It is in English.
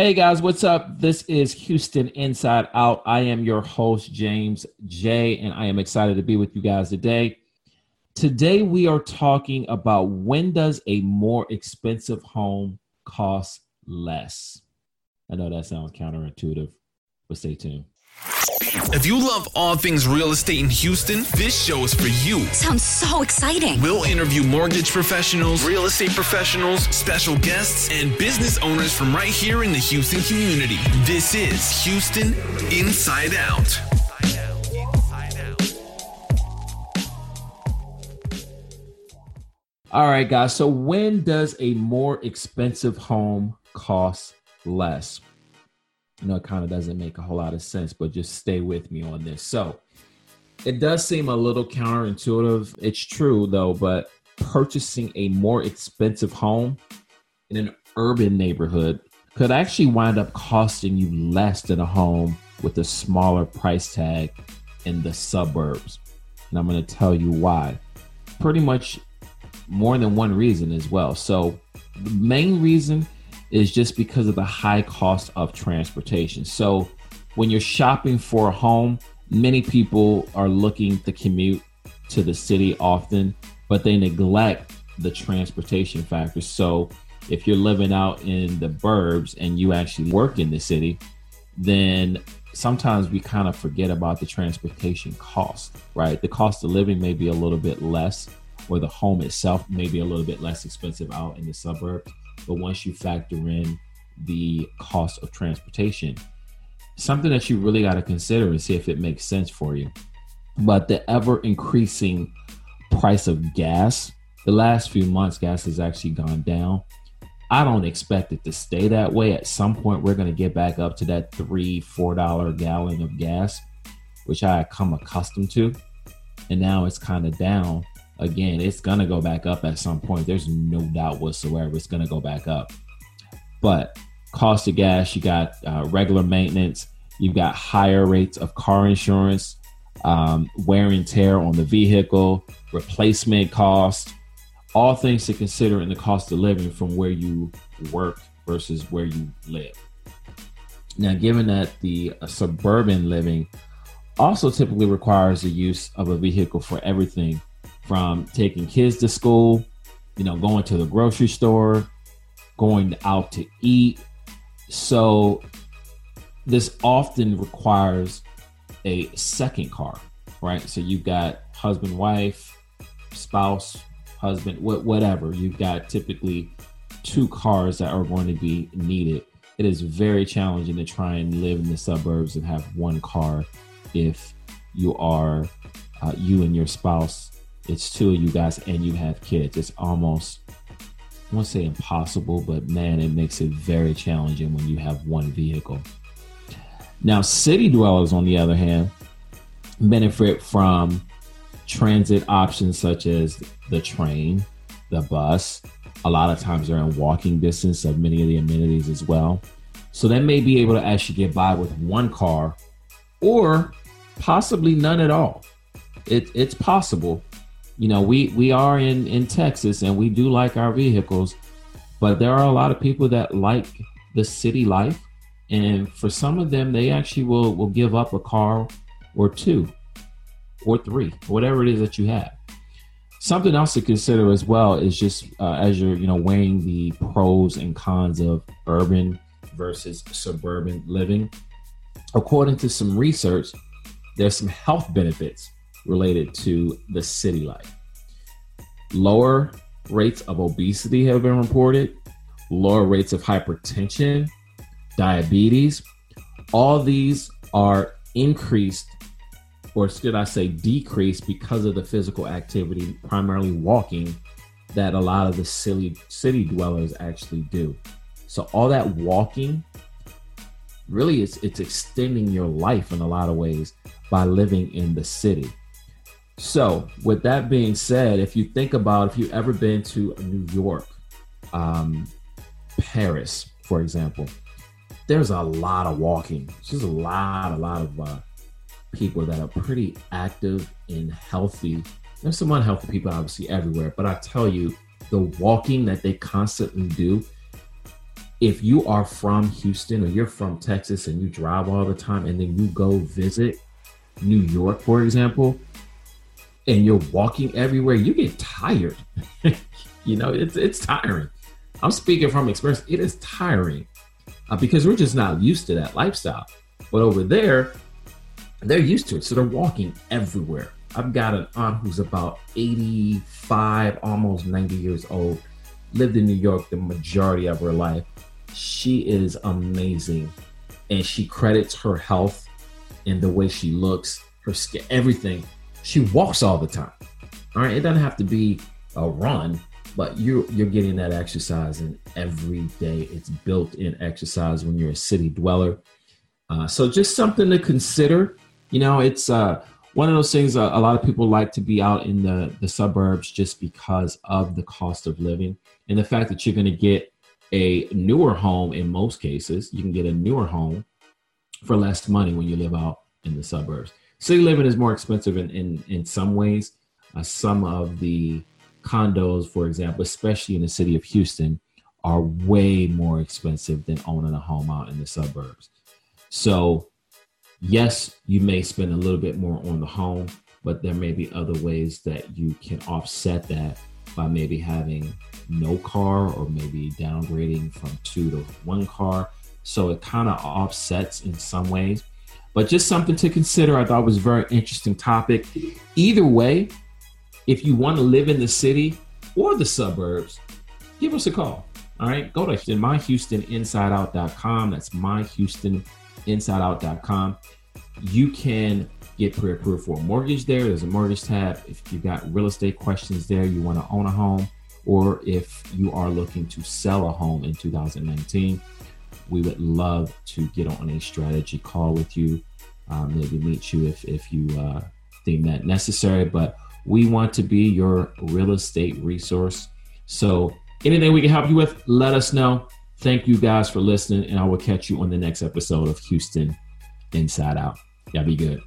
Hey guys, what's up? This is Houston Inside Out. I am your host, James J, and I am excited to be with you guys today. Today, we are talking about when does a more expensive home cost less? I know that sounds counterintuitive, but stay tuned. If you love all things real estate in Houston, this show is for you. Sounds so exciting. We'll interview mortgage professionals, real estate professionals, special guests, and business owners from right here in the Houston community. This is Houston Inside Out. All right, guys. So, when does a more expensive home cost less? I know it kind of doesn't make a whole lot of sense, but just stay with me on this. So, it does seem a little counterintuitive. It's true, though, but purchasing a more expensive home in an urban neighborhood could actually wind up costing you less than a home with a smaller price tag in the suburbs. And I'm going to tell you why. Pretty much more than one reason as well. So, the main reason is just because of the high cost of transportation. So, when you're shopping for a home, many people are looking to commute to the city often, but they neglect the transportation factor. So, if you're living out in the burbs and you actually work in the city, then sometimes we kind of forget about the transportation cost, right? The cost of living may be a little bit less or the home itself may be a little bit less expensive out in the suburbs. But once you factor in the cost of transportation, something that you really got to consider and see if it makes sense for you. But the ever increasing price of gas, the last few months, gas has actually gone down. I don't expect it to stay that way. At some point, we're going to get back up to that three, four dollar gallon of gas, which I come accustomed to. And now it's kind of down again, it's gonna go back up at some point. There's no doubt whatsoever it's gonna go back up. But cost of gas, you got uh, regular maintenance, you've got higher rates of car insurance, um, wear and tear on the vehicle, replacement cost, all things to consider in the cost of living from where you work versus where you live. Now, given that the uh, suburban living also typically requires the use of a vehicle for everything from taking kids to school, you know, going to the grocery store, going out to eat. So this often requires a second car, right? So you've got husband, wife, spouse, husband, whatever. You've got typically two cars that are going to be needed. It is very challenging to try and live in the suburbs and have one car if you are uh, you and your spouse it's two of you guys and you have kids. It's almost I won't say impossible, but man, it makes it very challenging when you have one vehicle. Now, city dwellers, on the other hand, benefit from transit options such as the train, the bus. A lot of times they're in walking distance of many of the amenities as well. So they may be able to actually get by with one car or possibly none at all. It, it's possible you know, we we are in in Texas and we do like our vehicles, but there are a lot of people that like the city life, and for some of them, they actually will will give up a car or two or three, whatever it is that you have. Something else to consider as well is just uh, as you're you know weighing the pros and cons of urban versus suburban living. According to some research, there's some health benefits related to the city life. Lower rates of obesity have been reported, lower rates of hypertension, diabetes. All these are increased, or should I say decreased, because of the physical activity, primarily walking, that a lot of the city, city dwellers actually do. So all that walking really is it's extending your life in a lot of ways by living in the city. So, with that being said, if you think about if you've ever been to New York, um, Paris, for example, there's a lot of walking. There's a lot, a lot of uh, people that are pretty active and healthy. There's some unhealthy people, obviously, everywhere. But I tell you, the walking that they constantly do, if you are from Houston or you're from Texas and you drive all the time and then you go visit New York, for example, and you're walking everywhere, you get tired. you know, it's it's tiring. I'm speaking from experience. It is tiring uh, because we're just not used to that lifestyle. But over there, they're used to it, so they're walking everywhere. I've got an aunt who's about 85, almost 90 years old, lived in New York the majority of her life. She is amazing, and she credits her health and the way she looks, her skin, everything. She walks all the time. All right, it doesn't have to be a run, but you're you're getting that exercise in every day. It's built-in exercise when you're a city dweller. Uh, so just something to consider. You know, it's uh, one of those things. Uh, a lot of people like to be out in the the suburbs just because of the cost of living and the fact that you're going to get a newer home. In most cases, you can get a newer home for less money when you live out in the suburbs. City living is more expensive in in, in some ways. Uh, some of the condos, for example, especially in the city of Houston, are way more expensive than owning a home out in the suburbs. So, yes, you may spend a little bit more on the home, but there may be other ways that you can offset that by maybe having no car or maybe downgrading from two to one car. So it kind of offsets in some ways, but just something to consider. I thought was a very interesting topic. Either way, if you want to live in the city or the suburbs, give us a call. All right, go to myhoustoninsideout.com. That's myhoustoninsideout.com. You can get pre-approved for a mortgage there. There's a mortgage tab. If you've got real estate questions there, you want to own a home, or if you are looking to sell a home in 2019, we would love to get on a strategy call with you. Um, maybe meet you if if you uh, deem that necessary. But we want to be your real estate resource. So anything we can help you with, let us know. Thank you guys for listening, and I will catch you on the next episode of Houston Inside Out. Y'all be good.